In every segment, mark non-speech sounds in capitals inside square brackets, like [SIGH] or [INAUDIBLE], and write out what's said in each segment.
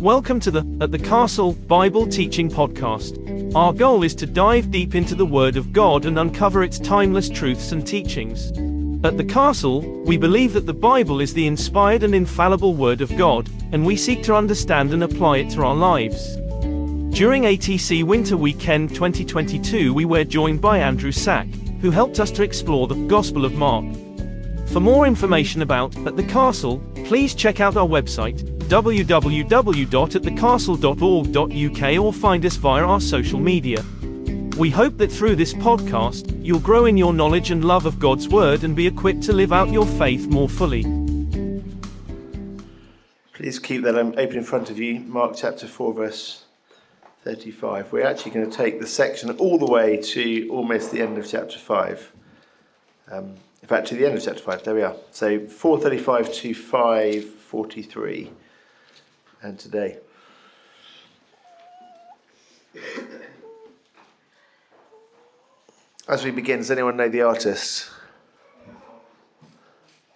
Welcome to the At the Castle Bible Teaching Podcast. Our goal is to dive deep into the Word of God and uncover its timeless truths and teachings. At the Castle, we believe that the Bible is the inspired and infallible Word of God, and we seek to understand and apply it to our lives. During ATC Winter Weekend 2022, we were joined by Andrew Sack, who helped us to explore the Gospel of Mark. For more information about At the Castle, please check out our website www.atthecastle.org.uk or find us via our social media. We hope that through this podcast, you'll grow in your knowledge and love of God's Word and be equipped to live out your faith more fully. Please keep that um, open in front of you. Mark chapter 4, verse 35. We're actually going to take the section all the way to almost the end of chapter 5. Um, in fact, to the end of chapter 5. There we are. So 435 to 543 and today. As we begin, does anyone know the artist?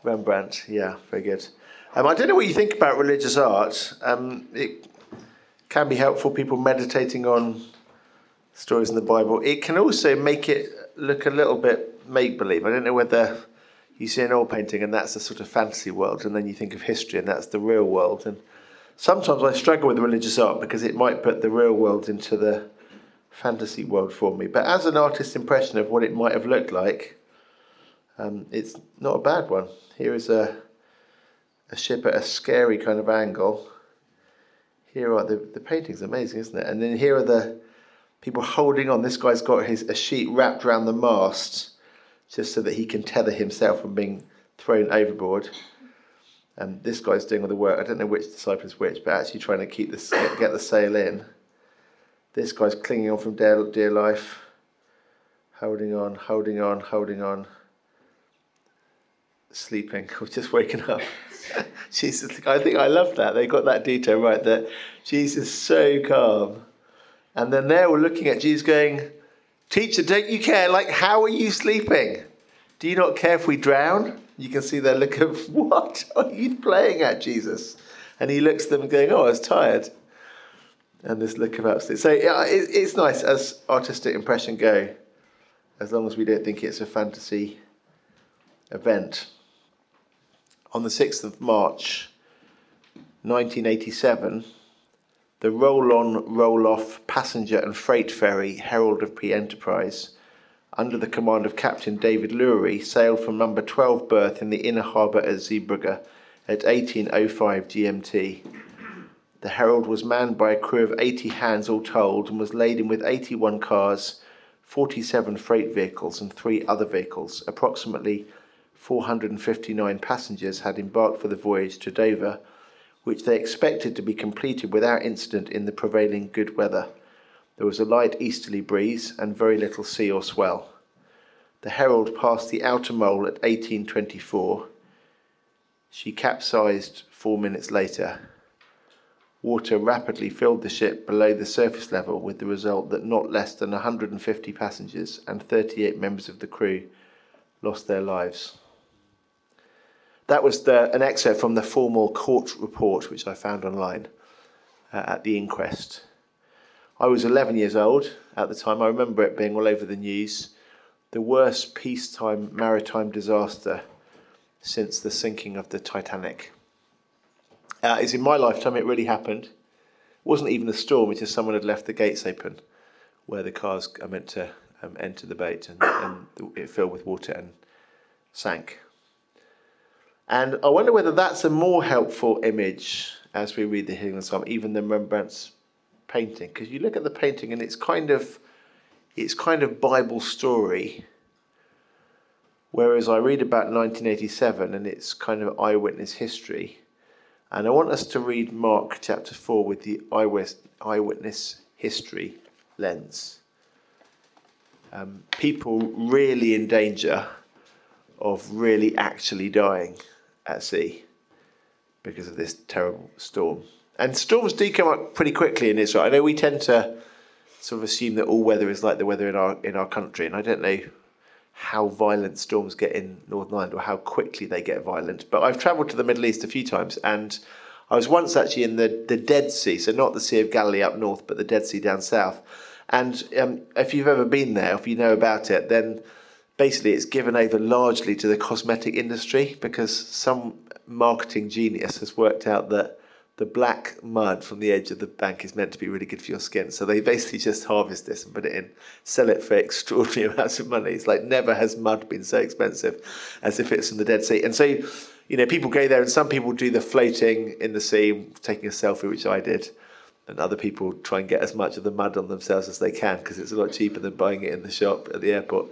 Rembrandt, yeah, very good. Um, I don't know what you think about religious art. Um, it can be helpful, people meditating on stories in the Bible. It can also make it look a little bit make believe. I don't know whether you see an oil painting and that's a sort of fantasy world, and then you think of history and that's the real world. And sometimes I struggle with religious art because it might put the real world into the fantasy world for me. But as an artist's impression of what it might have looked like, um, it's not a bad one. Here is a a ship at a scary kind of angle. Here are the the painting's amazing, isn't it? And then here are the people holding on. This guy's got his a sheet wrapped around the mast just so that he can tether himself from being thrown overboard. And this guy's doing all the work. I don't know which disciple is which, but actually trying to keep this get, get the sail in. This guy's clinging on from dear, dear life, holding on, holding on, holding on, sleeping [LAUGHS] or just waking up. [LAUGHS] Jesus, I think I love that. They got that detail right. That Jesus is so calm, and then they're all looking at Jesus, going, "Teacher, don't you care? Like, how are you sleeping? Do you not care if we drown?" You can see their look of, [LAUGHS] "What are you playing at, Jesus?" And he looks at them, going, "Oh, I was tired." And this look of absolute. So yeah, it, it's nice as artistic impression go, as long as we don't think it's a fantasy event on the 6th of March 1987, the roll on, roll off passenger and freight ferry Herald of Free Enterprise, under the command of Captain David Lewry, sailed from number 12 berth in the inner harbour at Zeebrugge at 1805 GMT. The Herald was manned by a crew of 80 hands all told and was laden with 81 cars, 47 freight vehicles, and three other vehicles, approximately 459 passengers had embarked for the voyage to Dover, which they expected to be completed without incident in the prevailing good weather. There was a light easterly breeze and very little sea or swell. The Herald passed the outer mole at 1824. She capsized four minutes later. Water rapidly filled the ship below the surface level, with the result that not less than 150 passengers and 38 members of the crew lost their lives. That was the, an excerpt from the formal court report, which I found online uh, at the inquest. I was 11 years old at the time. I remember it being all over the news. The worst peacetime maritime disaster since the sinking of the Titanic. Uh, it's in my lifetime it really happened. It wasn't even a storm, it's just someone had left the gates open where the cars are meant to um, enter the bait and, and it filled with water and sank. And I wonder whether that's a more helpful image as we read the Healing Psalm, even than Rembrandt's painting. Because you look at the painting and it's kind of it's kind of Bible story. Whereas I read about 1987 and it's kind of eyewitness history. And I want us to read Mark chapter 4 with the eyewitness history lens. Um, people really in danger of really actually dying at sea because of this terrible storm. And storms do come up pretty quickly in Israel. I know we tend to sort of assume that all weather is like the weather in our in our country, and I don't know how violent storms get in Northern Ireland or how quickly they get violent. But I've travelled to the Middle East a few times, and I was once actually in the, the Dead Sea, so not the Sea of Galilee up north, but the Dead Sea down south. And um, if you've ever been there, if you know about it, then basically it's given over largely to the cosmetic industry because some marketing genius has worked out that the black mud from the edge of the bank is meant to be really good for your skin. So they basically just harvest this and put it in, sell it for [LAUGHS] extraordinary amounts of money. It's like never has mud been so expensive as if it's from the Dead Sea. And so, you know, people go there and some people do the floating in the sea, taking a selfie, which I did. And other people try and get as much of the mud on themselves as they can because it's a lot cheaper than buying it in the shop at the airport.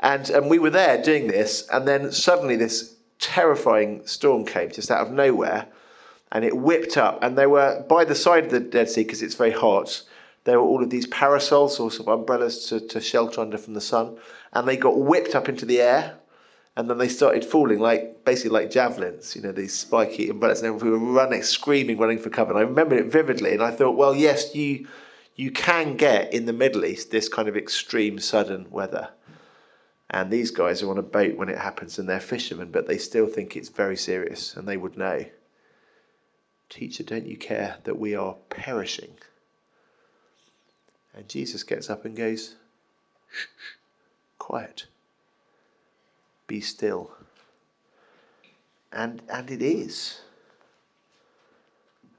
And, and we were there doing this, and then suddenly this terrifying storm came just out of nowhere and it whipped up. And they were by the side of the Dead Sea because it's very hot. There were all of these parasols, or sort of umbrellas to, to shelter under from the sun, and they got whipped up into the air. And then they started falling like basically like javelins, you know, these spiky umbrellas. And we were running, screaming, running for cover. And I remember it vividly. And I thought, well, yes, you you can get in the Middle East this kind of extreme sudden weather. And these guys are on a boat when it happens and they're fishermen, but they still think it's very serious and they would know. Teacher, don't you care that we are perishing? And Jesus gets up and goes, shh, shh, quiet, be still. And, and it is.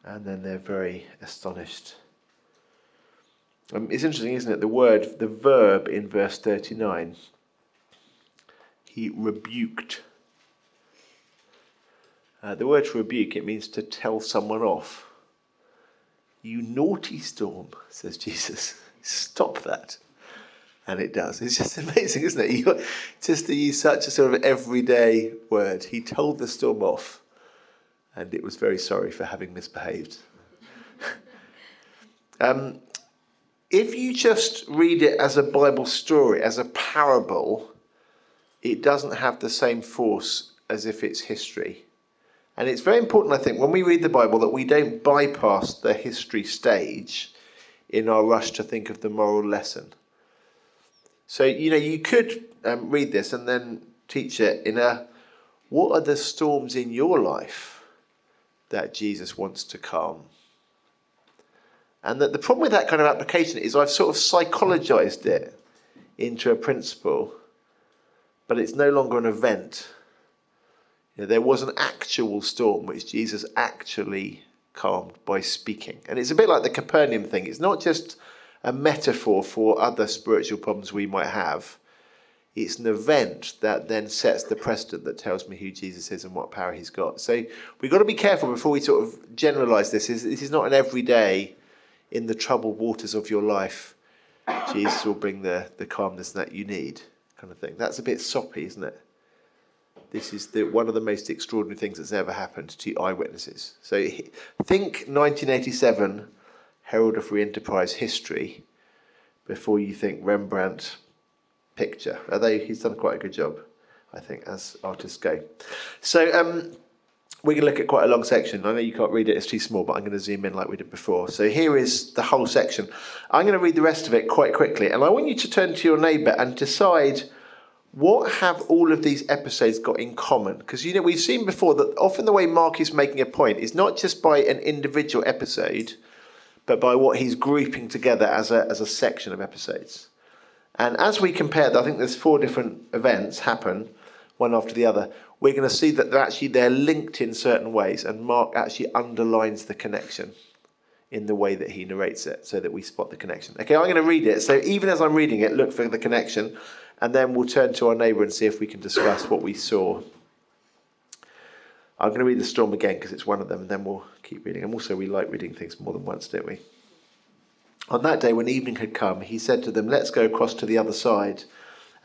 And then they're very astonished. Um, it's interesting, isn't it? The word, the verb in verse 39, he rebuked uh, the word to rebuke, it means to tell someone off. You naughty storm, says Jesus. Stop that. And it does. It's just [LAUGHS] amazing, isn't it? You, just to use such a sort of everyday word. He told the storm off, and it was very sorry for having misbehaved. [LAUGHS] um, if you just read it as a Bible story, as a parable, it doesn't have the same force as if it's history. And it's very important, I think, when we read the Bible that we don't bypass the history stage in our rush to think of the moral lesson. So, you know, you could um, read this and then teach it in a what are the storms in your life that Jesus wants to calm? And that the problem with that kind of application is I've sort of psychologized it into a principle, but it's no longer an event you know, there was an actual storm which Jesus actually calmed by speaking. And it's a bit like the Capernaum thing. It's not just a metaphor for other spiritual problems we might have. It's an event that then sets the precedent that tells me who Jesus is and what power he's got. So we've got to be careful before we sort of generalize this. This is not an everyday, in the troubled waters of your life, Jesus will bring the, the calmness that you need, kind of thing. That's a bit soppy, isn't it? This is the, one of the most extraordinary things that's ever happened to eyewitnesses. So think 1987 Herald of Free Enterprise history before you think Rembrandt picture. Although he's done quite a good job, I think, as artists go. So um, we're going to look at quite a long section. I know you can't read it, it's too small, but I'm going to zoom in like we did before. So here is the whole section. I'm going to read the rest of it quite quickly, and I want you to turn to your neighbour and decide what have all of these episodes got in common? Because you know we've seen before that often the way Mark is making a point is not just by an individual episode, but by what he's grouping together as a as a section of episodes. And as we compare, I think there's four different events happen, one after the other. We're going to see that they're actually they're linked in certain ways, and Mark actually underlines the connection in the way that he narrates it, so that we spot the connection. Okay, I'm going to read it. So even as I'm reading it, look for the connection and then we'll turn to our neighbour and see if we can discuss what we saw. I'm going to read the storm again because it's one of them, and then we'll keep reading. And also, we like reading things more than once, don't we? On that day, when evening had come, he said to them, Let's go across to the other side.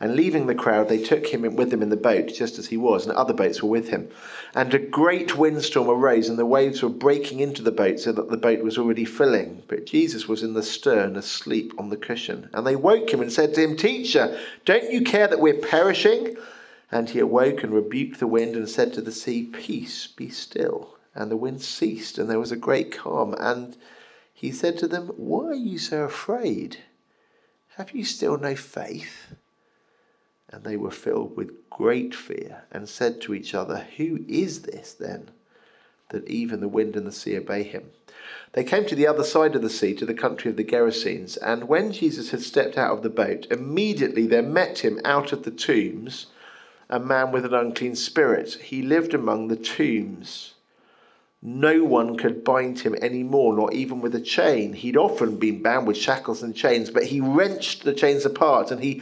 And leaving the crowd, they took him with them in the boat, just as he was, and other boats were with him. And a great windstorm arose, and the waves were breaking into the boat, so that the boat was already filling. But Jesus was in the stern, asleep on the cushion. And they woke him and said to him, Teacher, don't you care that we're perishing? And he awoke and rebuked the wind and said to the sea, Peace, be still. And the wind ceased, and there was a great calm. And he said to them, Why are you so afraid? Have you still no faith? And they were filled with great fear and said to each other, Who is this then? that even the wind and the sea obey him. They came to the other side of the sea, to the country of the Gerasenes, and when Jesus had stepped out of the boat, immediately there met him out of the tombs a man with an unclean spirit. He lived among the tombs. No one could bind him any more, not even with a chain. He'd often been bound with shackles and chains, but he wrenched the chains apart and he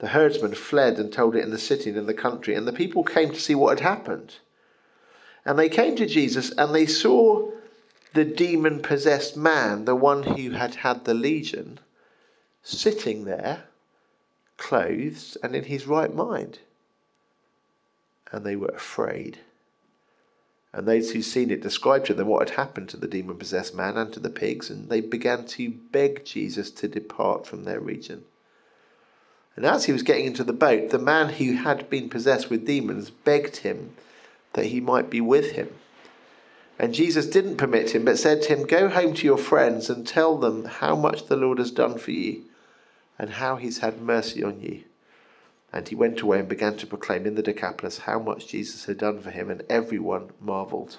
The herdsmen fled and told it in the city and in the country, and the people came to see what had happened. And they came to Jesus, and they saw the demon possessed man, the one who had had the legion, sitting there, clothed and in his right mind. And they were afraid. And those who seen it described to them what had happened to the demon possessed man and to the pigs, and they began to beg Jesus to depart from their region. And as he was getting into the boat, the man who had been possessed with demons begged him that he might be with him. And Jesus didn't permit him, but said to him, Go home to your friends and tell them how much the Lord has done for you and how he's had mercy on you. And he went away and began to proclaim in the Decapolis how much Jesus had done for him, and everyone marveled.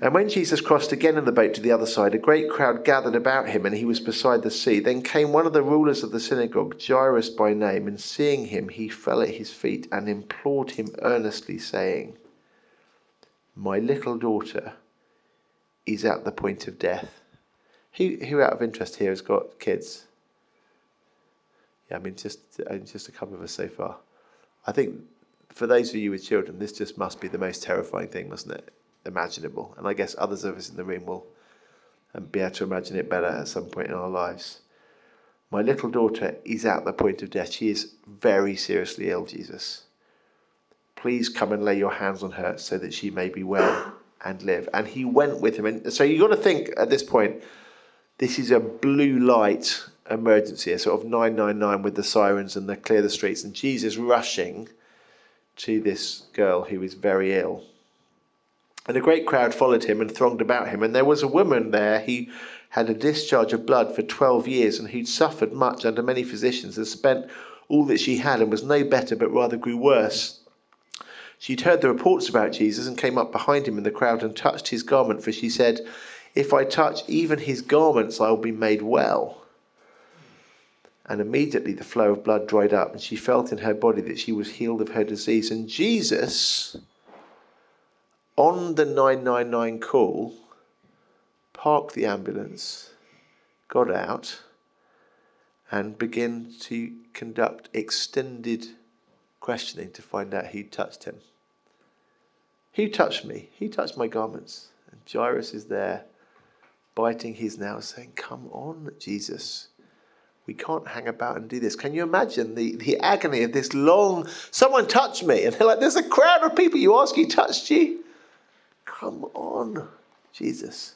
And when Jesus crossed again in the boat to the other side, a great crowd gathered about him, and he was beside the sea. Then came one of the rulers of the synagogue, Jairus by name, and seeing him, he fell at his feet and implored him earnestly, saying, my little daughter is at the point of death. Who, who out of interest here has got kids? Yeah, I mean, just, uh, just a couple of us so far. I think for those of you with children, this just must be the most terrifying thing, mustn't it? Imaginable. And I guess others of us in the room will um, be able to imagine it better at some point in our lives. My little daughter is at the point of death. She is very seriously ill, Jesus. Please come and lay your hands on her so that she may be well and live. And he went with him. And so you've got to think at this point, this is a blue light emergency, a sort of 999 with the sirens and the clear the streets, and Jesus rushing to this girl who is very ill. And a great crowd followed him and thronged about him. And there was a woman there who had a discharge of blood for 12 years and who'd suffered much under many physicians and spent all that she had and was no better but rather grew worse. She'd heard the reports about Jesus and came up behind him in the crowd and touched his garment, for she said, If I touch even his garments, I will be made well. And immediately the flow of blood dried up, and she felt in her body that she was healed of her disease. And Jesus, on the 999 call, parked the ambulance, got out, and began to conduct extended questioning to find out who touched him. Who touched me? Who touched my garments? And Jairus is there, biting his nails, saying, Come on, Jesus. We can't hang about and do this. Can you imagine the, the agony of this long, someone touched me? And they're like, There's a crowd of people. You ask who touched you? Come on, Jesus.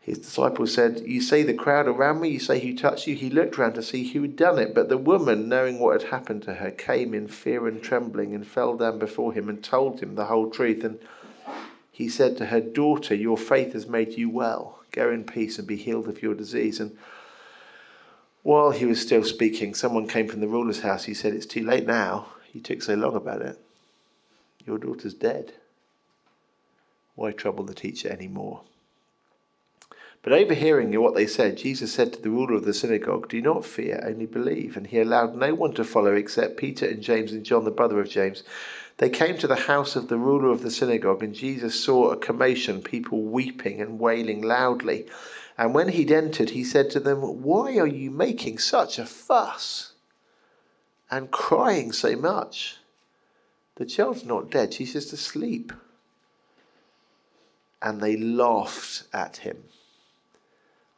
His disciples said, You say the crowd around me, you say who touched you. He looked round to see who had done it. But the woman, knowing what had happened to her, came in fear and trembling and fell down before him and told him the whole truth. And he said to her, Daughter, your faith has made you well. Go in peace and be healed of your disease. And while he was still speaking, someone came from the ruler's house. He said, It's too late now. You took so long about it. Your daughter's dead. Why trouble the teacher any more? But overhearing what they said, Jesus said to the ruler of the synagogue, Do not fear, only believe. And he allowed no one to follow except Peter and James and John, the brother of James. They came to the house of the ruler of the synagogue, and Jesus saw a commotion, people weeping and wailing loudly. And when he'd entered, he said to them, Why are you making such a fuss and crying so much? The child's not dead, she's just asleep. And they laughed at him.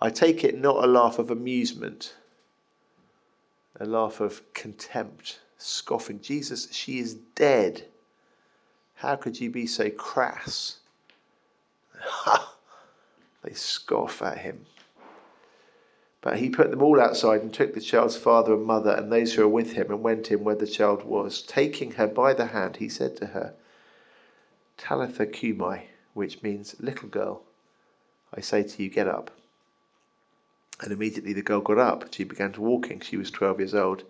I take it not a laugh of amusement, a laugh of contempt, scoffing. Jesus, she is dead. How could you be so crass? [LAUGHS] they scoff at him. But he put them all outside and took the child's father and mother and those who were with him and went in where the child was. Taking her by the hand, he said to her, Talitha cumi, which means little girl, I say to you, get up. And immediately the girl got up. She began to walking. She was 12 years old.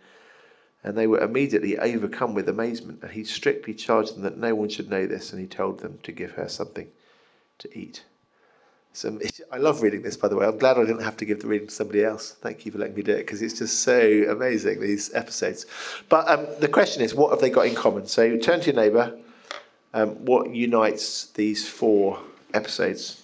And they were immediately overcome with amazement. And he strictly charged them that no one should know this. And he told them to give her something to eat. So I love reading this, by the way. I'm glad I didn't have to give the reading to somebody else. Thank you for letting me do it because it's just so amazing, these episodes. But um, the question is, what have they got in common? So turn to your neighbour. Um, what unites these four episodes?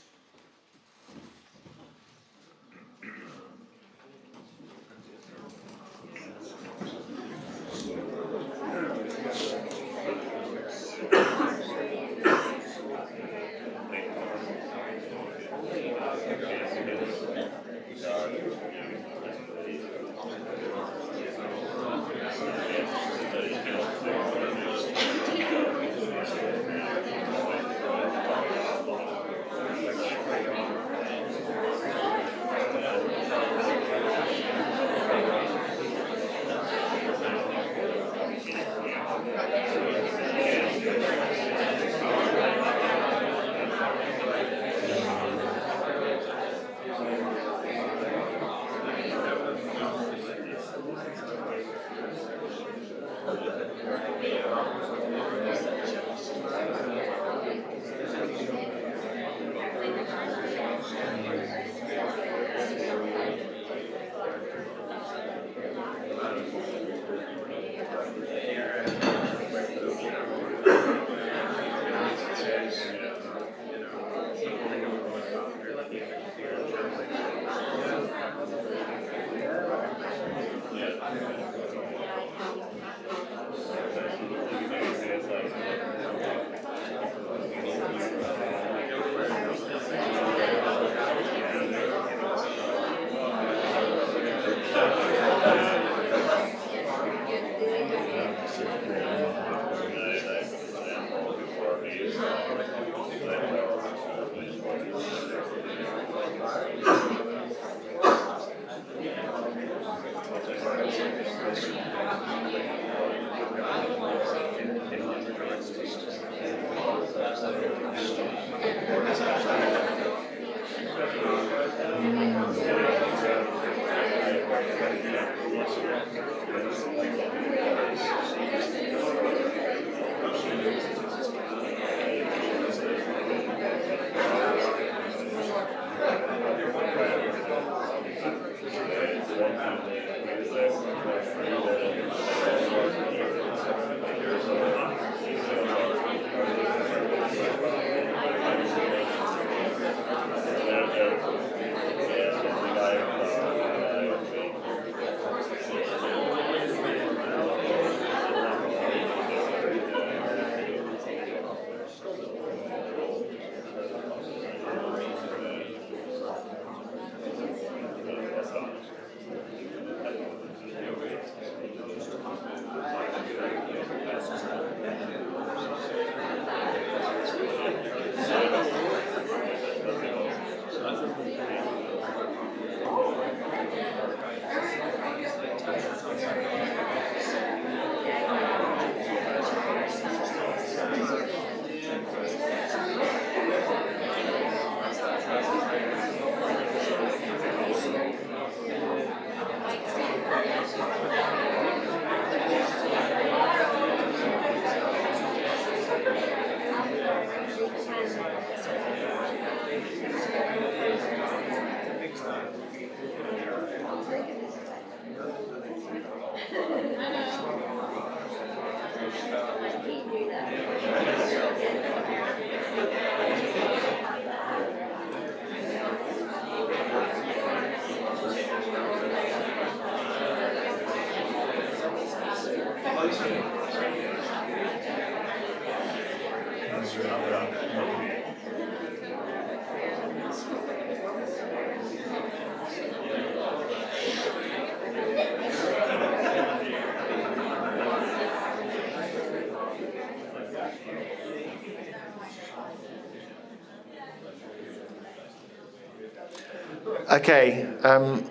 Okay, um,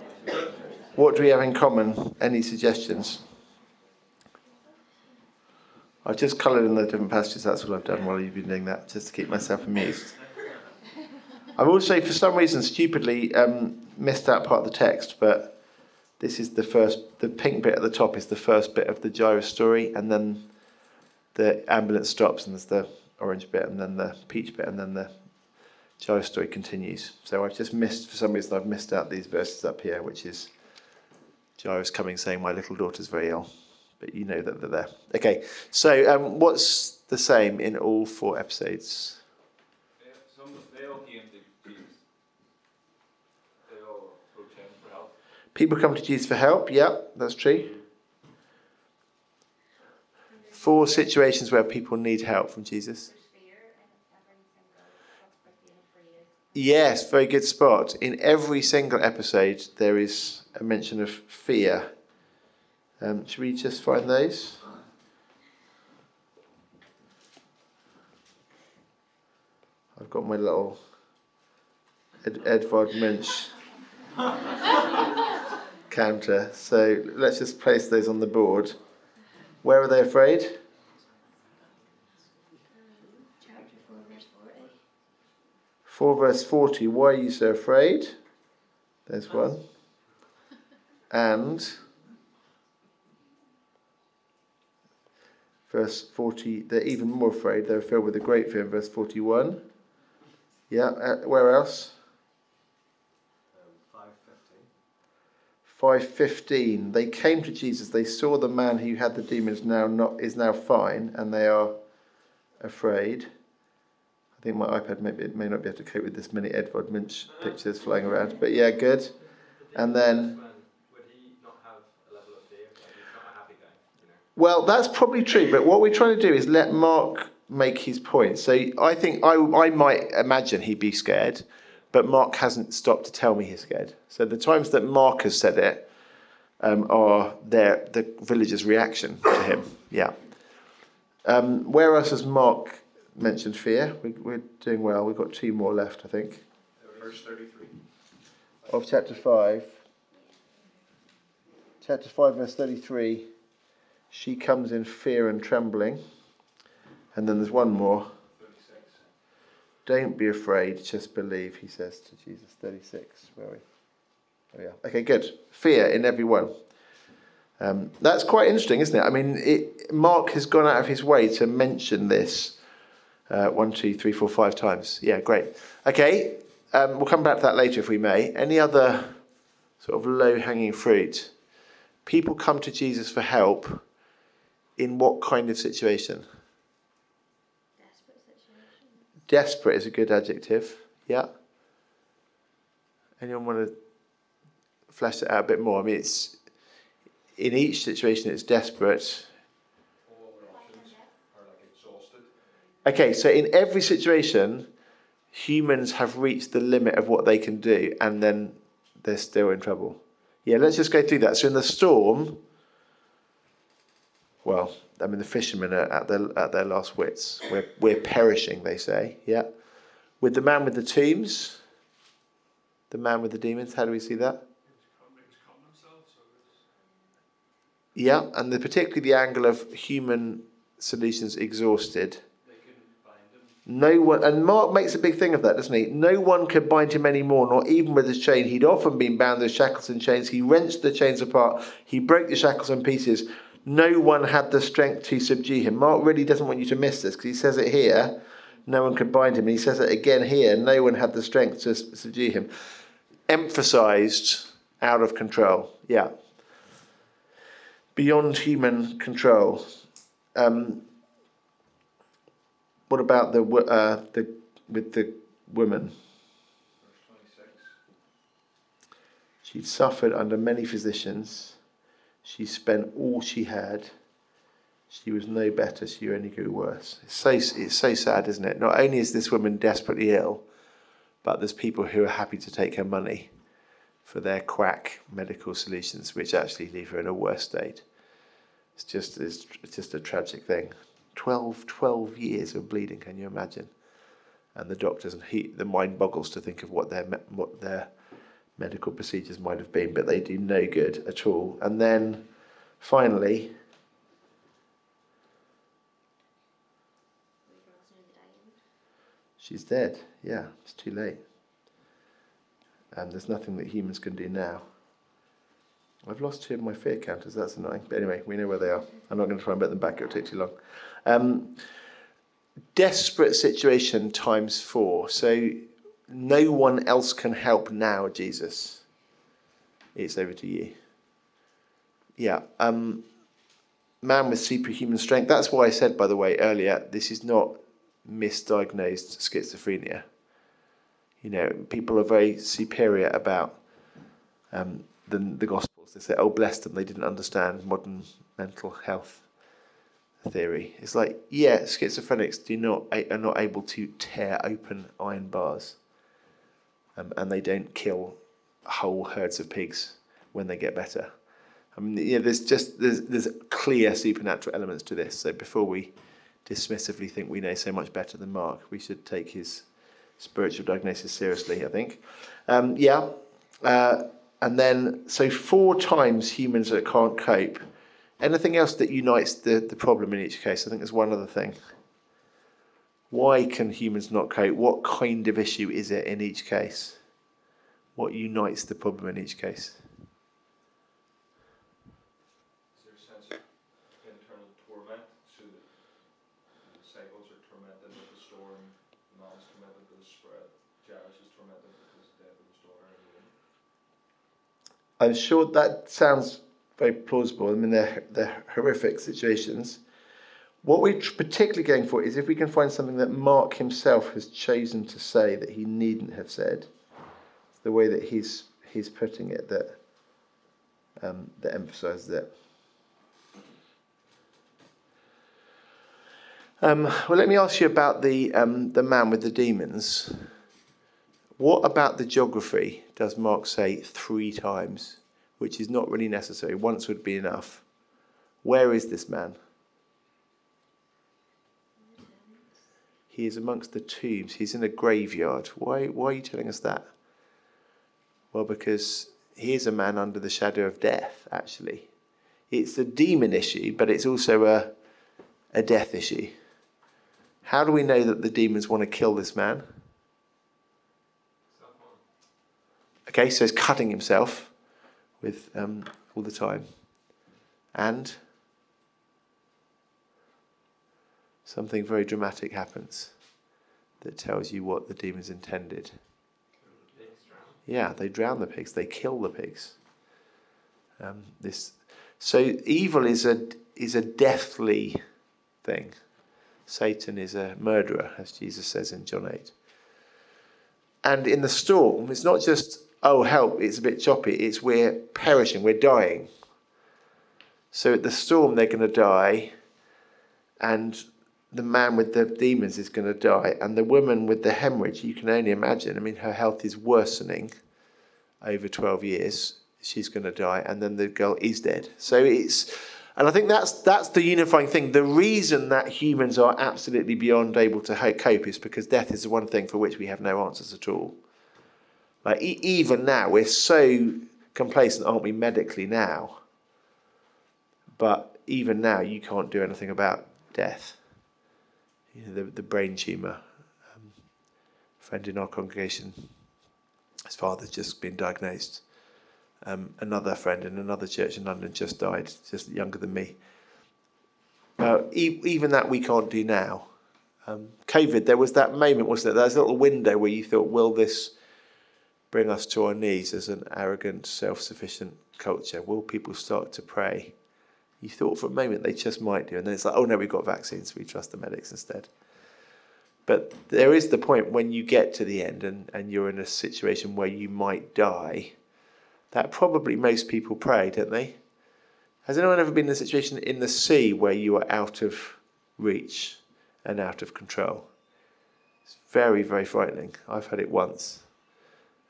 what do we have in common? Any suggestions? I've just coloured in the different passages, that's what I've done while you've been doing that, just to keep myself amused. I've also, for some reason, stupidly um, missed out part of the text, but this is the first, the pink bit at the top is the first bit of the Jairus story, and then the ambulance stops, and there's the orange bit, and then the peach bit, and then the Jairus' story continues. So I've just missed, for some reason, I've missed out these verses up here, which is Jairus coming saying, My little daughter's very ill. But you know that they're there. Okay, so um, what's the same in all four episodes? Some, they all came to Jesus. They all approached him for help. People come to Jesus for help. Yeah, that's true. Four situations where people need help from Jesus. Yes, very good spot. In every single episode, there is a mention of fear. Um, should we just find those? I've got my little Ed- Edvard Munch [LAUGHS] counter. So let's just place those on the board. Where are they afraid? Chapter 4, verse 40. 4 verse 40. Why are you so afraid? There's one. And verse 40, they're even more afraid. They're filled with a great fear in verse 41. Yeah, uh, where else? 515 they came to jesus they saw the man who had the demons now not is now fine and they are afraid think my ipad may, be, may not be able to cope with this many edward Munch pictures flying around but yeah good and then well that's probably true but what we're trying to do is let mark make his point so i think i, I might imagine he'd be scared but mark hasn't stopped to tell me he's scared so the times that mark has said it um, are their the villagers' reaction to him. Yeah. Um, where else has Mark mentioned fear? We, we're doing well. We've got two more left, I think, Verse 33. of chapter five. Chapter five, verse thirty-three. She comes in fear and trembling, and then there's one more. 36. Don't be afraid, just believe, he says to Jesus. 36, where are we? Oh, yeah. Okay, good. Fear in everyone. Um, that's quite interesting, isn't it? I mean, it, Mark has gone out of his way to mention this uh, one, two, three, four, five times. Yeah, great. Okay, um, we'll come back to that later if we may. Any other sort of low hanging fruit? People come to Jesus for help in what kind of situation? Desperate situation. Desperate is a good adjective. Yeah. Anyone want to flesh it out a bit more? I mean, it's in each situation it's desperate. All other options are like exhausted. Okay, so in every situation, humans have reached the limit of what they can do, and then they're still in trouble. Yeah, let's just go through that. So in the storm, well, I mean the fishermen are at their at their last wits. We're we're perishing, they say. Yeah. With the man with the tombs, the man with the demons. How do we see that? Yeah, and the, particularly the angle of human solutions exhausted. No one, and Mark makes a big thing of that, doesn't he? No one could bind him anymore, not even with his chain. He'd often been bound with shackles and chains. He wrenched the chains apart. He broke the shackles in pieces. No one had the strength to subdue him. Mark really doesn't want you to miss this because he says it here. No one could bind him. And he says it again here. No one had the strength to subdue him. Emphasized out of control. Yeah. Beyond human control. um, what about the uh, the with the woman? She'd suffered under many physicians. She spent all she had. She was no better. She only grew worse. It's so it's so sad, isn't it? Not only is this woman desperately ill, but there's people who are happy to take her money for their quack medical solutions, which actually leave her in a worse state. It's just it's, it's just a tragic thing. 12, 12 years of bleeding. Can you imagine? And the doctors and he, the mind boggles to think of what their what their medical procedures might have been, but they do no good at all. And then finally, she's dead. Yeah, it's too late. And there's nothing that humans can do now. I've lost two of my fear counters, that's annoying. But anyway, we know where they are. I'm not going to try and put them back, it'll take too long. Um, desperate situation times four. So no one else can help now, Jesus. It's over to you. Yeah. Um, man with superhuman strength. That's why I said, by the way, earlier, this is not misdiagnosed schizophrenia. You know, people are very superior about um, the, the Gospels. They say, oh, bless them, they didn't understand modern mental health theory. It's like, yeah, schizophrenics do not are not able to tear open iron bars, um, and they don't kill whole herds of pigs when they get better. I mean, yeah, there's just there's there's clear supernatural elements to this. So before we dismissively think we know so much better than Mark, we should take his spiritual diagnosis seriously. I think, um, yeah. Uh, and then, so four times humans that can't cope. Anything else that unites the, the problem in each case? I think there's one other thing. Why can humans not cope? What kind of issue is it in each case? What unites the problem in each case? Is there a sense of internal torment? So the the are tormented with the storm, the man's tormented the spread, Jairus is tormented because of the death of his daughter in the womb. I'm sure that sounds very plausible. I mean, they're, they're horrific situations. What we're particularly going for is if we can find something that Mark himself has chosen to say that he needn't have said, the way that he's he's putting it that um, that emphasises it. Um, well, let me ask you about the um, the man with the demons. What about the geography does Mark say three times, which is not really necessary? Once would be enough. Where is this man? He is amongst the tombs. He's in a graveyard. Why, why are you telling us that? Well, because he is a man under the shadow of death, actually. It's a demon issue, but it's also a, a death issue. How do we know that the demons want to kill this man? Okay, so he's cutting himself with um, all the time. And something very dramatic happens that tells you what the demons intended. Yeah, they drown the pigs, they kill the pigs. Um, this, so evil is a is a deathly thing. Satan is a murderer, as Jesus says in John eight. And in the storm, it's not just oh help, it's a bit choppy. It's we're perishing, we're dying. So at the storm, they're going to die, and the man with the demons is going to die, and the woman with the hemorrhage, you can only imagine. I mean, her health is worsening over 12 years. She's going to die, and then the girl is dead. So it's, and I think that's that's the unifying thing. The reason that humans are absolutely beyond able to cope is because death is the one thing for which we have no answers at all. Like e- even now, we're so complacent, aren't we, medically now? But even now, you can't do anything about death you know, the, the brain tumour. Um, friend in our congregation, his father's just been diagnosed. Um, another friend in another church in London just died, just younger than me. Uh, e- even that we can't do now. Um, COVID, there was that moment, wasn't there? There's a little window where you thought, will this bring us to our knees as an arrogant, self sufficient culture? Will people start to pray You thought for a moment they just might do, and then it's like, oh no, we've got vaccines, we trust the medics instead. But there is the point when you get to the end and, and you're in a situation where you might die, that probably most people pray, don't they? Has anyone ever been in a situation in the sea where you are out of reach and out of control? It's very, very frightening. I've had it once.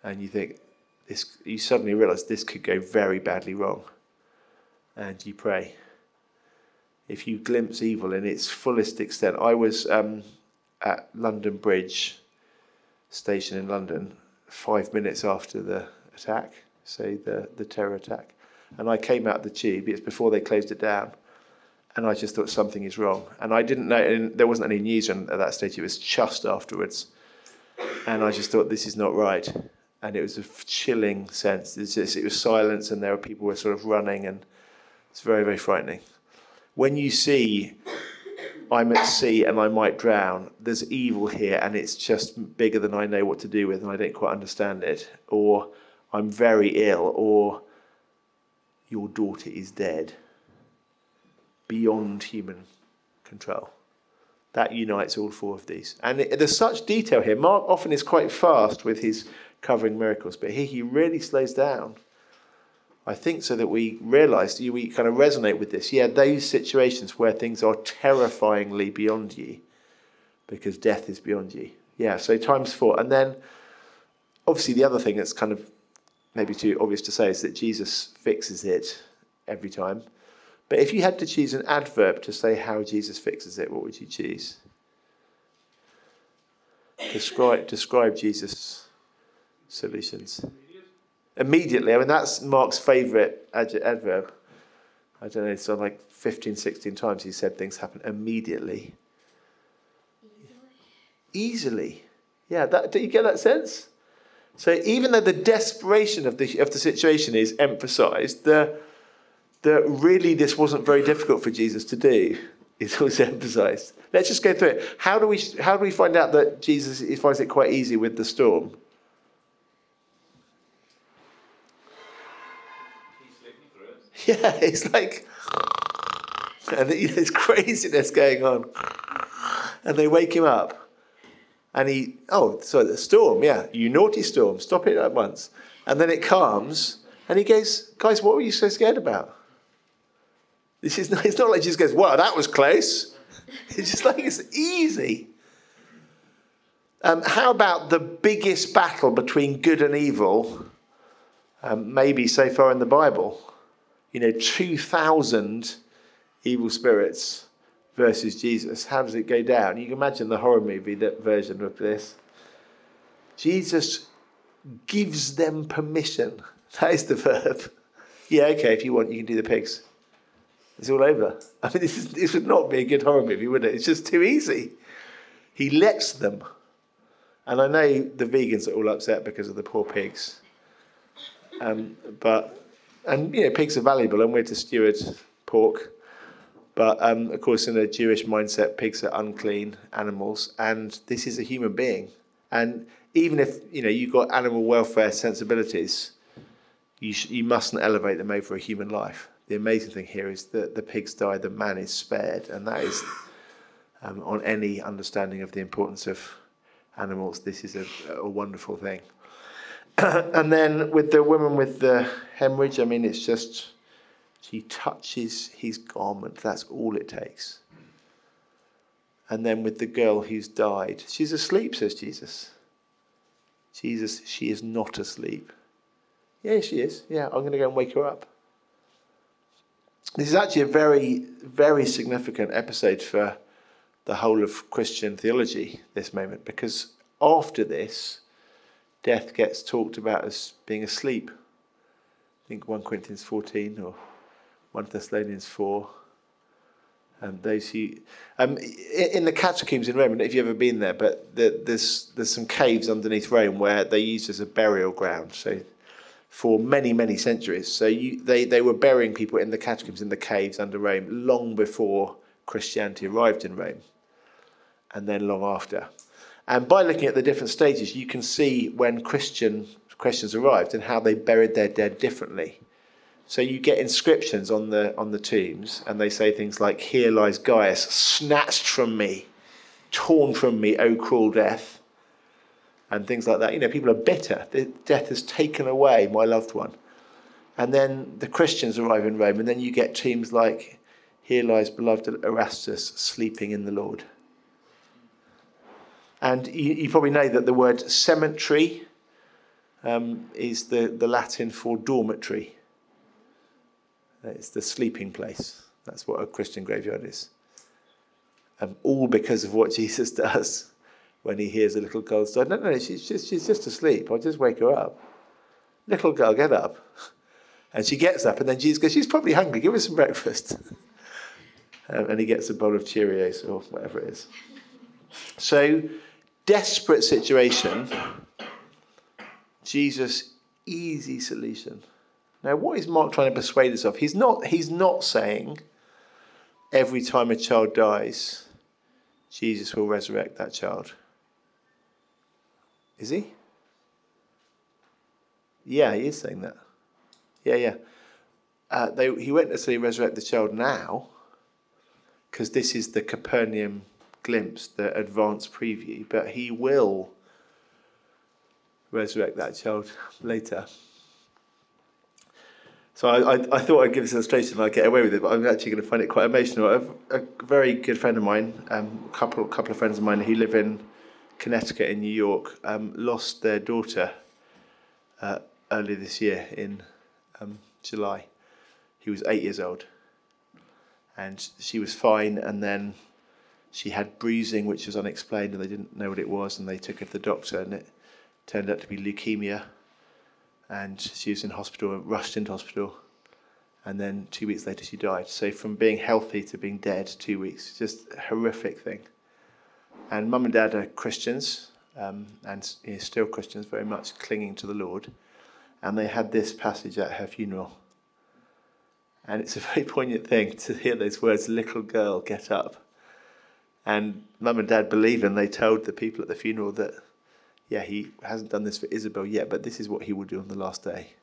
And you think, this, you suddenly realize this could go very badly wrong. And you pray. If you glimpse evil in its fullest extent, I was um, at London Bridge station in London five minutes after the attack, say the, the terror attack. And I came out the tube, it's before they closed it down. And I just thought something is wrong. And I didn't know, and there wasn't any news at that stage, it was just afterwards. And I just thought, this is not right. And it was a chilling sense. Just, it was silence, and there were people were sort of running, and it's very, very frightening. When you see I'm at sea and I might drown. There's evil here and it's just bigger than I know what to do with and I don't quite understand it. Or I'm very ill. Or your daughter is dead. Beyond human control. That unites all four of these. And there's such detail here. Mark often is quite fast with his covering miracles, but here he really slows down. I think so that we realize, we kind of resonate with this. Yeah, those situations where things are terrifyingly beyond ye, because death is beyond ye. Yeah, so times four. And then obviously the other thing that's kind of maybe too obvious to say is that Jesus fixes it every time. But if you had to choose an adverb to say how Jesus fixes it, what would you choose? Describe, describe Jesus' solutions. Immediately. I mean, that's Mark's favourite adverb. I don't know, it's on like 15, 16 times he said things happen immediately. Easily. Easily. Yeah, that, do you get that sense? So even though the desperation of the, of the situation is emphasized, the, the really this wasn't very difficult for Jesus to do is always [LAUGHS] emphasized. Let's just go through it. How do we, how do we find out that Jesus he finds it quite easy with the storm? [LAUGHS] Yeah, it's like, and you know, there's craziness going on. And they wake him up. And he, oh, so the storm, yeah, you naughty storm, stop it at once. And then it calms, and he goes, guys, what were you so scared about? This is not, [LAUGHS] it's not like Jesus goes, wow, that was close. [LAUGHS] It's just like it's easy. Um, how about the biggest battle between good and evil, um, maybe so far in the Bible? You know, 2,000 evil spirits versus Jesus. How does it go down? You can imagine the horror movie, that version of this. Jesus gives them permission. [LAUGHS] That is the verb. Yeah, okay, if you want, you can do the pigs. It's all over. [LAUGHS] I mean, this, is, this would not be a good horror movie, would it? It's just too easy. He lets them. And I know the vegans are all upset because of the poor pigs. Um, but and you know, pigs are valuable, and we're to steward pork. But um, of course, in a Jewish mindset, pigs are unclean animals, and this is a human being. And even if you know you've got animal welfare sensibilities, you sh- you mustn't elevate them over a human life. The amazing thing here is that the pigs die, the man is spared, and that is um, on any understanding of the importance of animals. This is a, a wonderful thing. [COUGHS] and then with the woman with the hemorrhage, I mean, it's just she touches his garment. That's all it takes. And then with the girl who's died, she's asleep, says Jesus. Jesus, she is not asleep. Yeah, she is. Yeah, I'm going to go and wake her up. This is actually a very, very significant episode for the whole of Christian theology, this moment, because after this, death gets talked about as being asleep. I think 1 Corinthians 14 or 1 Thessalonians 4. Um, those who, um, in the catacombs in Rome, I don't know if you've ever been there, but the, there's there's some caves underneath Rome where they used as a burial ground. So for many many centuries, so you, they they were burying people in the catacombs in the caves under Rome long before Christianity arrived in Rome, and then long after. And by looking at the different stages, you can see when Christian Christians arrived and how they buried their dead differently. So you get inscriptions on the on the tombs, and they say things like, "Here lies Gaius, snatched from me, torn from me, O cruel death," and things like that. You know, people are bitter. Death has taken away my loved one. And then the Christians arrive in Rome, and then you get tombs like, "Here lies beloved Erastus, sleeping in the Lord." And you, you probably know that the word cemetery um, is the, the Latin for dormitory. It's the sleeping place. That's what a Christian graveyard is. Um, all because of what [LAUGHS] Jesus does when he hears a little girl say, No, no, she's just, she's just asleep. I'll just wake her up. Little girl, get up. And she gets up, and then Jesus goes, She's probably hungry. Give her some breakfast. [LAUGHS] um, and he gets a bowl of Cheerios or whatever it is. So, desperate situation, Jesus, easy solution. Now, what is Mark trying to persuade us of? He's not, he's not saying every time a child dies, Jesus will resurrect that child. Is he? Yeah, he is saying that. Yeah, yeah. Uh, they, he won't necessarily resurrect the child now, because this is the Capernaum glimpse, the advanced preview, but he will resurrect that child later. So I, I, I, thought I'd give this illustration and I'd get away with it, but I'm actually going to find it quite emotional. A, a very good friend of mine, um, a couple, couple of friends of mine who live in Connecticut in New York, um, lost their daughter uh, earlier this year in um, July. He was eight years old. And she was fine, and then she had bruising, which was unexplained, and they didn't know what it was, and they took her to the doctor, and it turned out to be leukemia and she was in hospital, rushed into hospital, and then two weeks later she died. So from being healthy to being dead, two weeks, just a horrific thing. And mum and dad are Christians, um, and you know, still Christians, very much clinging to the Lord. And they had this passage at her funeral. And it's a very poignant thing to hear those words, little girl, get up. And mum and dad believe, and they told the people at the funeral that yeah, he hasn't done this for Isabel yet, but this is what he will do on the last day.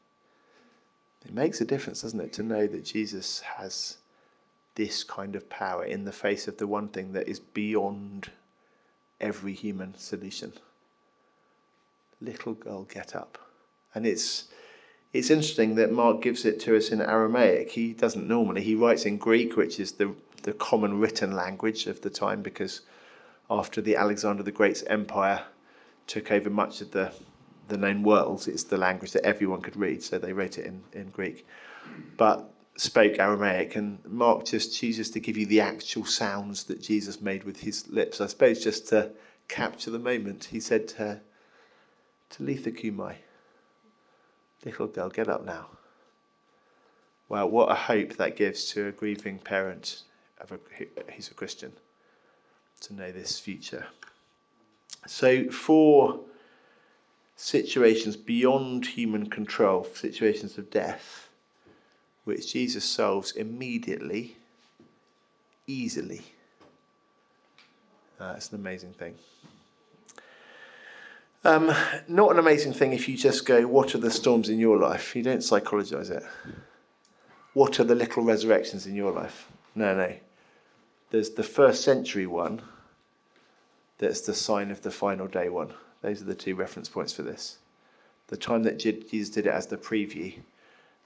It makes a difference, doesn't it, to know that Jesus has this kind of power in the face of the one thing that is beyond every human solution. Little girl, get up. And it's it's interesting that Mark gives it to us in Aramaic. He doesn't normally. He writes in Greek, which is the the common written language of the time, because after the Alexander the Great's empire took over much of the, the known world. It's the language that everyone could read, so they wrote it in, in Greek. But spoke Aramaic, and Mark just chooses to give you the actual sounds that Jesus made with his lips. I suppose just to capture the moment, he said to her, Talitha Cumi, little girl, get up now. Wow, what a hope that gives to a grieving parent a, who's a Christian to know this future. So, for situations beyond human control, situations of death, which Jesus solves immediately, easily. Uh, it's an amazing thing. Um, not an amazing thing if you just go, What are the storms in your life? You don't psychologize it. What are the little resurrections in your life? No, no. There's the first century one that's the sign of the final day one. Those are the two reference points for this. The time that Jesus did it as the preview,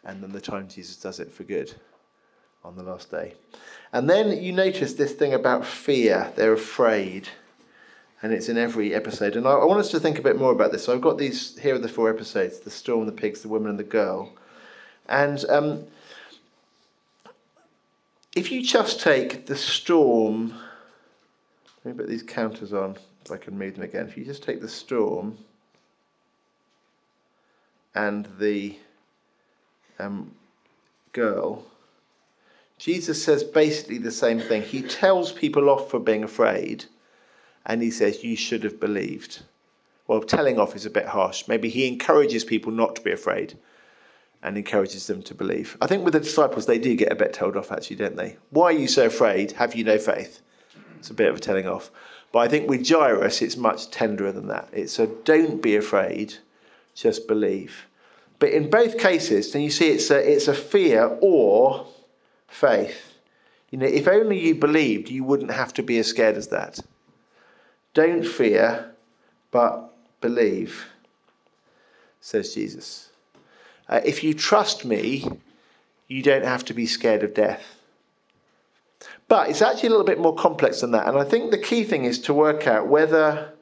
and then the time Jesus does it for good on the last day. And then you notice this thing about fear. They're afraid. And it's in every episode. And I, want us to think a bit more about this. So I've got these here are the four episodes the storm, the pigs, the woman, and the girl. And um, if you just take the storm let me put these counters on so I can move them again. If you just take the storm and the um, girl, Jesus says basically the same thing. He tells people off for being afraid and he says, You should have believed. Well, telling off is a bit harsh. Maybe he encourages people not to be afraid and encourages them to believe. I think with the disciples, they do get a bit told off, actually, don't they? Why are you so afraid? Have you no faith? It's a bit of a telling off. But I think with Jairus, it's much tenderer than that. It's a don't be afraid, just believe. But in both cases, then you see it's a, it's a fear or faith. You know, if only you believed, you wouldn't have to be as scared as that. Don't fear, but believe, says Jesus. Uh, if you trust me, you don't have to be scared of death. But it's actually a little bit more complex than that. And I think the key thing is to work out whether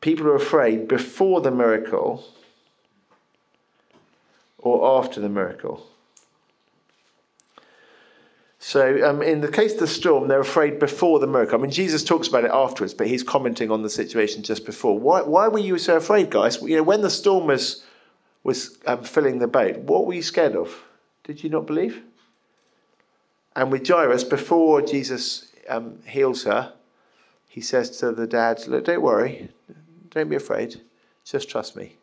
people are afraid before the miracle or after the miracle. So, um, in the case of the storm, they're afraid before the miracle. I mean, Jesus talks about it afterwards, but he's commenting on the situation just before. Why, why were you so afraid, guys? You know, when the storm was was um, filling the boat, what were you scared of? Did you not believe? And with Jairus, before Jesus um, heals her, he says to the dad, "Look, don't worry, don't be afraid, just trust me."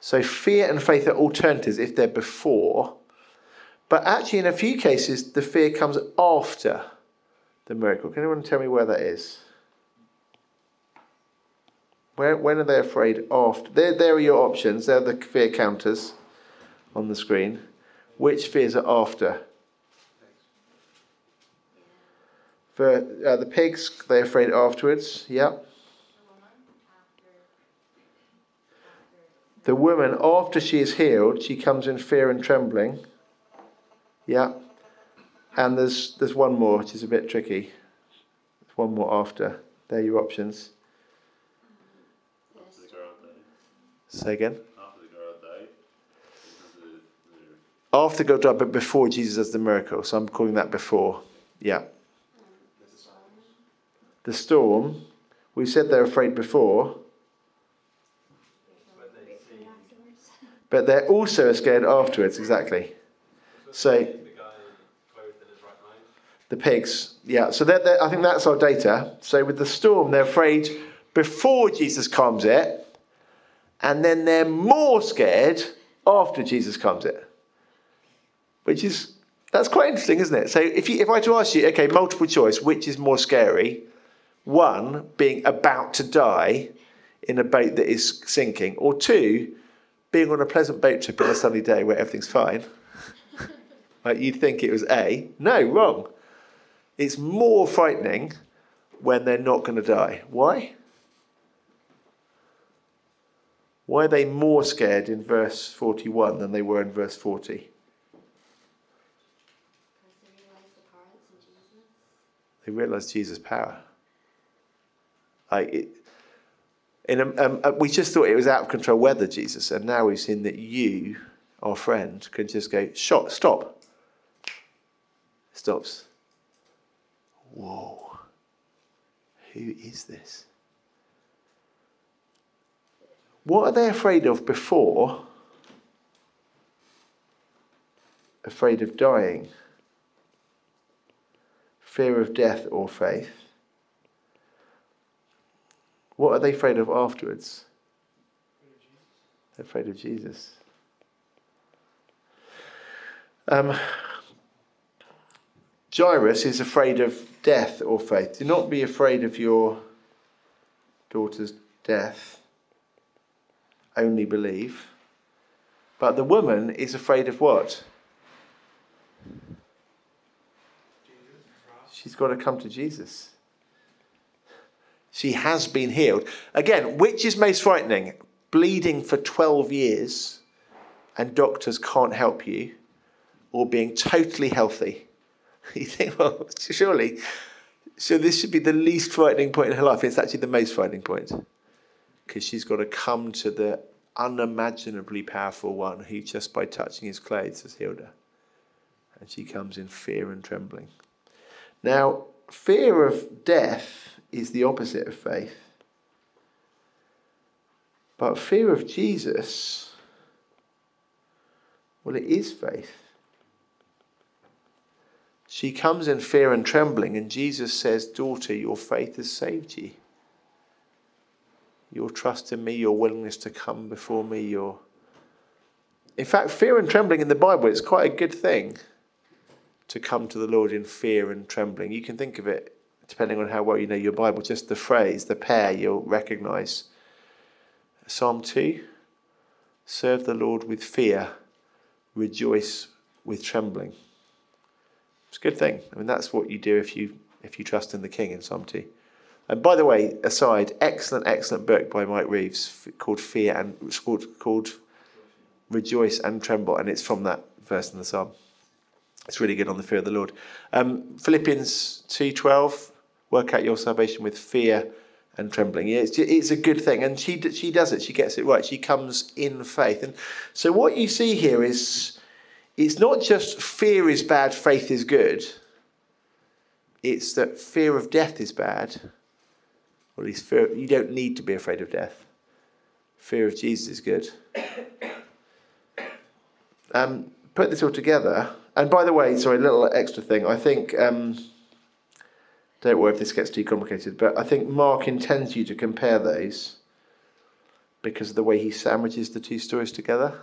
So, fear and faith are alternatives if they're before but actually, in a few cases, the fear comes after the miracle. Can anyone tell me where that is? When are they afraid after? There, there are your options. They're the fear counters on the screen. Which fears are after? For uh, the pigs, they're afraid afterwards. Yep. The woman, after she is healed, she comes in fear and trembling. Yeah. And there's there's one more, which is a bit tricky. There's one more after. There are your options. After the girl died. Say again. After the girl died. The, the, After God died, but before Jesus does the miracle. So I'm calling that before. Yeah. The storm. We said they're afraid before, but they're also scared afterwards. Exactly. So The guy clothed in his right mind. the pigs. Yeah. So they're, they're- I think that's our data. So with the storm, they're afraid before Jesus calms it, and then they're more scared after Jesus comes it. Which is that's quite interesting, isn't it? So if you if I were to ask you, okay, multiple choice, which is more scary? One, being about to die in a boat that is sinking, or two, being on a pleasant boat trip on a sunny day where everything's fine. [LAUGHS] like you'd think it was A. No, wrong. It's more frightening when they're not going to die. Why? Why are they more scared in verse 41 than they were in verse 40? They in Jesus. power. Like it, in a, um, uh, we just thought it was out of control weather, Jesus, and now we've seen that you, our friend, can just go, shot, stop. Stops. Whoa. Who is this? What are they afraid of before? Afraid of dying, fear of death or faith. What are they afraid of afterwards? They're afraid of Jesus. Um, Jairus is afraid of death or faith. Do not be afraid of your daughter's death. Only believe. But the woman is afraid of what? She's got to come to Jesus. She has been healed. Again, which is most frightening? Bleeding for 12 years and doctors can't help you, or being totally healthy? [LAUGHS] You think, well, surely, so this should be the least frightening point in her life. It's actually the most frightening point because she's got to come to the unimaginably powerful one who, just by touching his clothes, has healed her. And she comes in fear and trembling. Now, fear of death is the opposite of faith. But fear of Jesus, well, it is faith. She comes in fear and trembling, and Jesus says, Daughter, your faith has saved you. Your trust in me, your willingness to come before me, your. In fact, fear and trembling in the Bible, it's quite a good thing to come to the Lord in fear and trembling. You can think of it, depending on how well you know your Bible, just the phrase, the pair you'll recognize. Psalm 2 Serve the Lord with fear, rejoice with trembling. It's a good thing. I mean, that's what you do if you if you trust in the King in Psalm 2. And by the way, aside, excellent, excellent book by Mike Reeves called Fear and called, called Rejoice and Tremble, and it's from that verse in the Psalm. It's really good on the fear of the Lord. Um, Philippians 2.12, work out your salvation with fear and trembling. Yeah, it's, it's a good thing. And she, she does it. She gets it right. She comes in faith. And so what you see here is it's not just fear is bad, faith is good. It's that fear of death is bad. Or at least fear, you don't need to be afraid of death. Fear of Jesus is good. Um, put this all together. And by the way, sorry, a little extra thing. I think, um, don't worry if this gets too complicated, but I think Mark intends you to compare those because of the way he sandwiches the two stories together.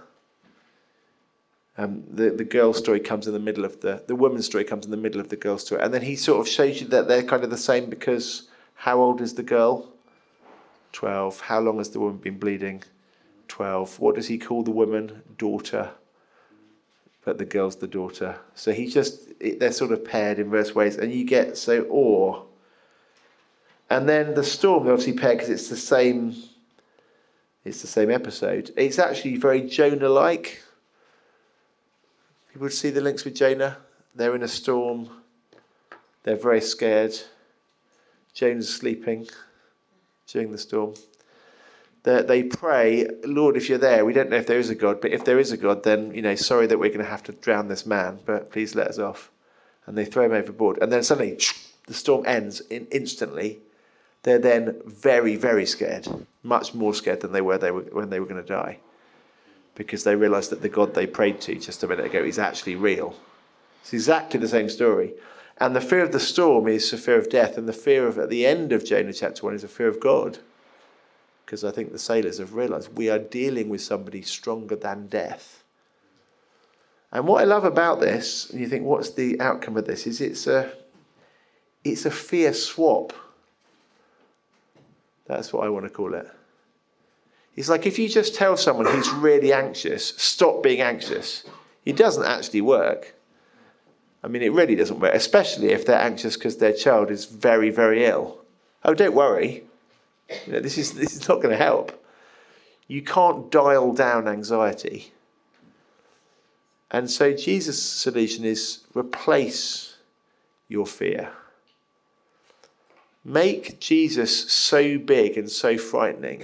Um, the the girl story comes in the middle of the the woman's story comes in the middle of the girl story, and then he sort of shows you that they're kind of the same because how old is the girl? Twelve. How long has the woman been bleeding? Twelve. What does he call the woman? Daughter. But the girl's the daughter. So he just they're sort of paired in various ways, and you get so awe. And then the storm, they're obviously paired because it's the same. It's the same episode. It's actually very Jonah-like. People see the links with Jonah. They're in a storm. They're very scared. Jonah's sleeping during the storm. They, they pray, Lord, if you're there, we don't know if there is a God, but if there is a God, then, you know, sorry that we're going to have to drown this man, but please let us off. And they throw him overboard. And then suddenly, [TSK] the storm ends in, instantly. They're then very, very scared, much more scared than they were, they were when they were going to die because they realise that the God they prayed to just a minute ago is actually real. It's exactly the same story. And the fear of the storm is a fear of death, and the fear of at the end of Jonah chapter 1 is a fear of God. Because I think the sailors have realised we are dealing with somebody stronger than death. And what I love about this, and you think, what's the outcome of this, is it's a, it's a fear swap. That's what I want to call it. It's like if you just tell someone who's really anxious, stop being anxious, it doesn't actually work. I mean, it really doesn't work, especially if they're anxious because their child is very, very ill. Oh, don't worry. You know, this is this is not going to help. You can't dial down anxiety. And so Jesus' solution is replace your fear. Make Jesus so big and so frightening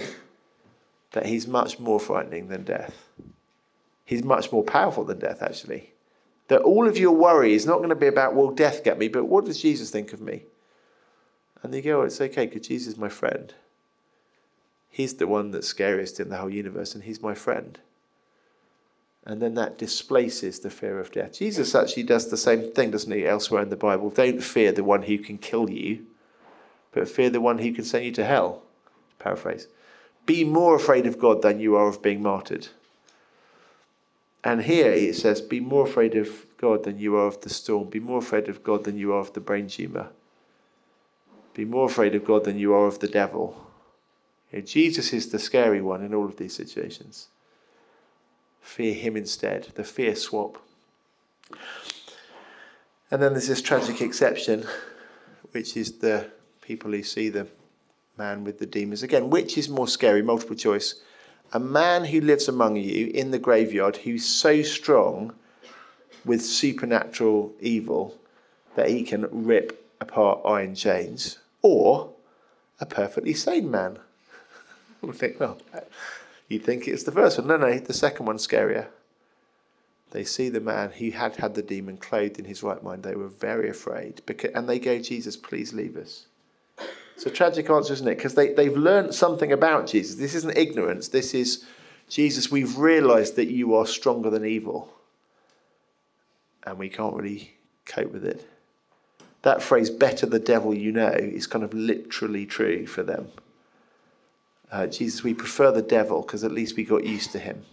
that he's much more frightening than death. He's much more powerful than death, actually. That all of your worry is not going to be about, will death get me, but what does Jesus think of me? And they go, it's okay because Jesus is my friend. He's the one that's scariest in the whole universe, and he's my friend. And then that displaces the fear of death. Jesus actually does the same thing, doesn't he, elsewhere in the Bible? Don't fear the one who can kill you, but fear the one who can send you to hell. Paraphrase. Be more afraid of God than you are of being martyred. And here it says, Be more afraid of God than you are of the storm. Be more afraid of God than you are of the brain tumour. Be more afraid of God than you are of the devil. Jesus is the scary one in all of these situations. Fear him instead, the fear swap. And then there's this tragic exception, which is the people who see the man with the demons. Again, which is more scary? Multiple choice. A man who lives among you in the graveyard who's so strong with supernatural evil that he can rip apart iron chains, or a perfectly sane man. [LAUGHS] we think, well, you'd think it's the first one. No, no, the second one's scarier. They see the man who had had the demon clothed in his right mind. They were very afraid, because, and they go, Jesus, please leave us. It's a tragic answer, isn't it? Because they, they've learned something about Jesus. This isn't ignorance. This is, Jesus, we've realized that you are stronger than evil. And we can't really cope with it. That phrase, better the devil you know, is kind of literally true for them. Uh, Jesus, we prefer the devil because at least we got used to him.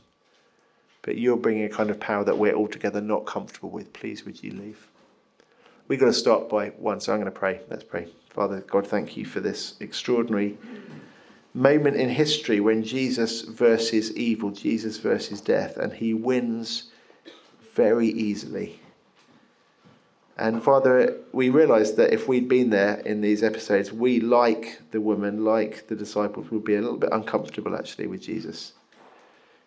But you're bringing a kind of power that we're altogether not comfortable with. Please, would you leave? We've got to start by one, so I'm going to pray. Let's pray. Father God, thank you for this extraordinary moment in history when Jesus versus evil, Jesus versus death, and he wins very easily. And Father, we realize that if we'd been there in these episodes, we, like the woman, like the disciples, would be a little bit uncomfortable actually with Jesus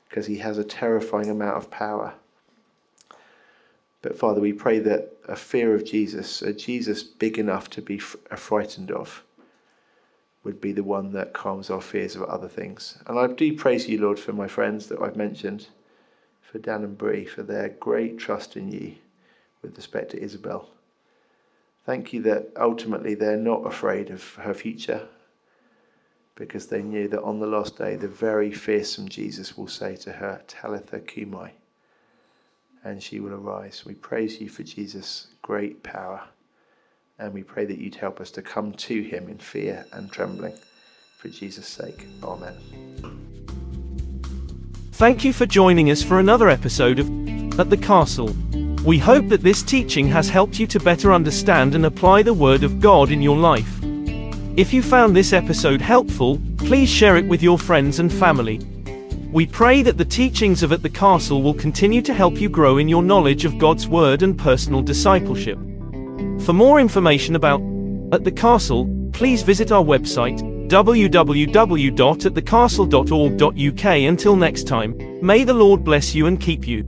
because he has a terrifying amount of power. But Father, we pray that a fear of Jesus, a Jesus big enough to be uh, frightened of, would be the one that calms our fears of other things. And I do praise you, Lord, for my friends that I've mentioned, for Dan and Bree, for their great trust in you with respect to Isabel. Thank you that ultimately they're not afraid of her future because they knew that on the last day the very fearsome Jesus will say to her, Talitha Cumi, and she will arise. We praise you for Jesus' great power and we pray that you'd help us to come to him in fear and trembling. For Jesus' sake, Amen. Thank you for joining us for another episode of At the Castle. We hope that this teaching has helped you to better understand and apply the Word of God in your life. If you found this episode helpful, please share it with your friends and family. We pray that the teachings of At the Castle will continue to help you grow in your knowledge of God's Word and personal discipleship. For more information about At the Castle, please visit our website www.atthecastle.org.uk. Until next time, may the Lord bless you and keep you.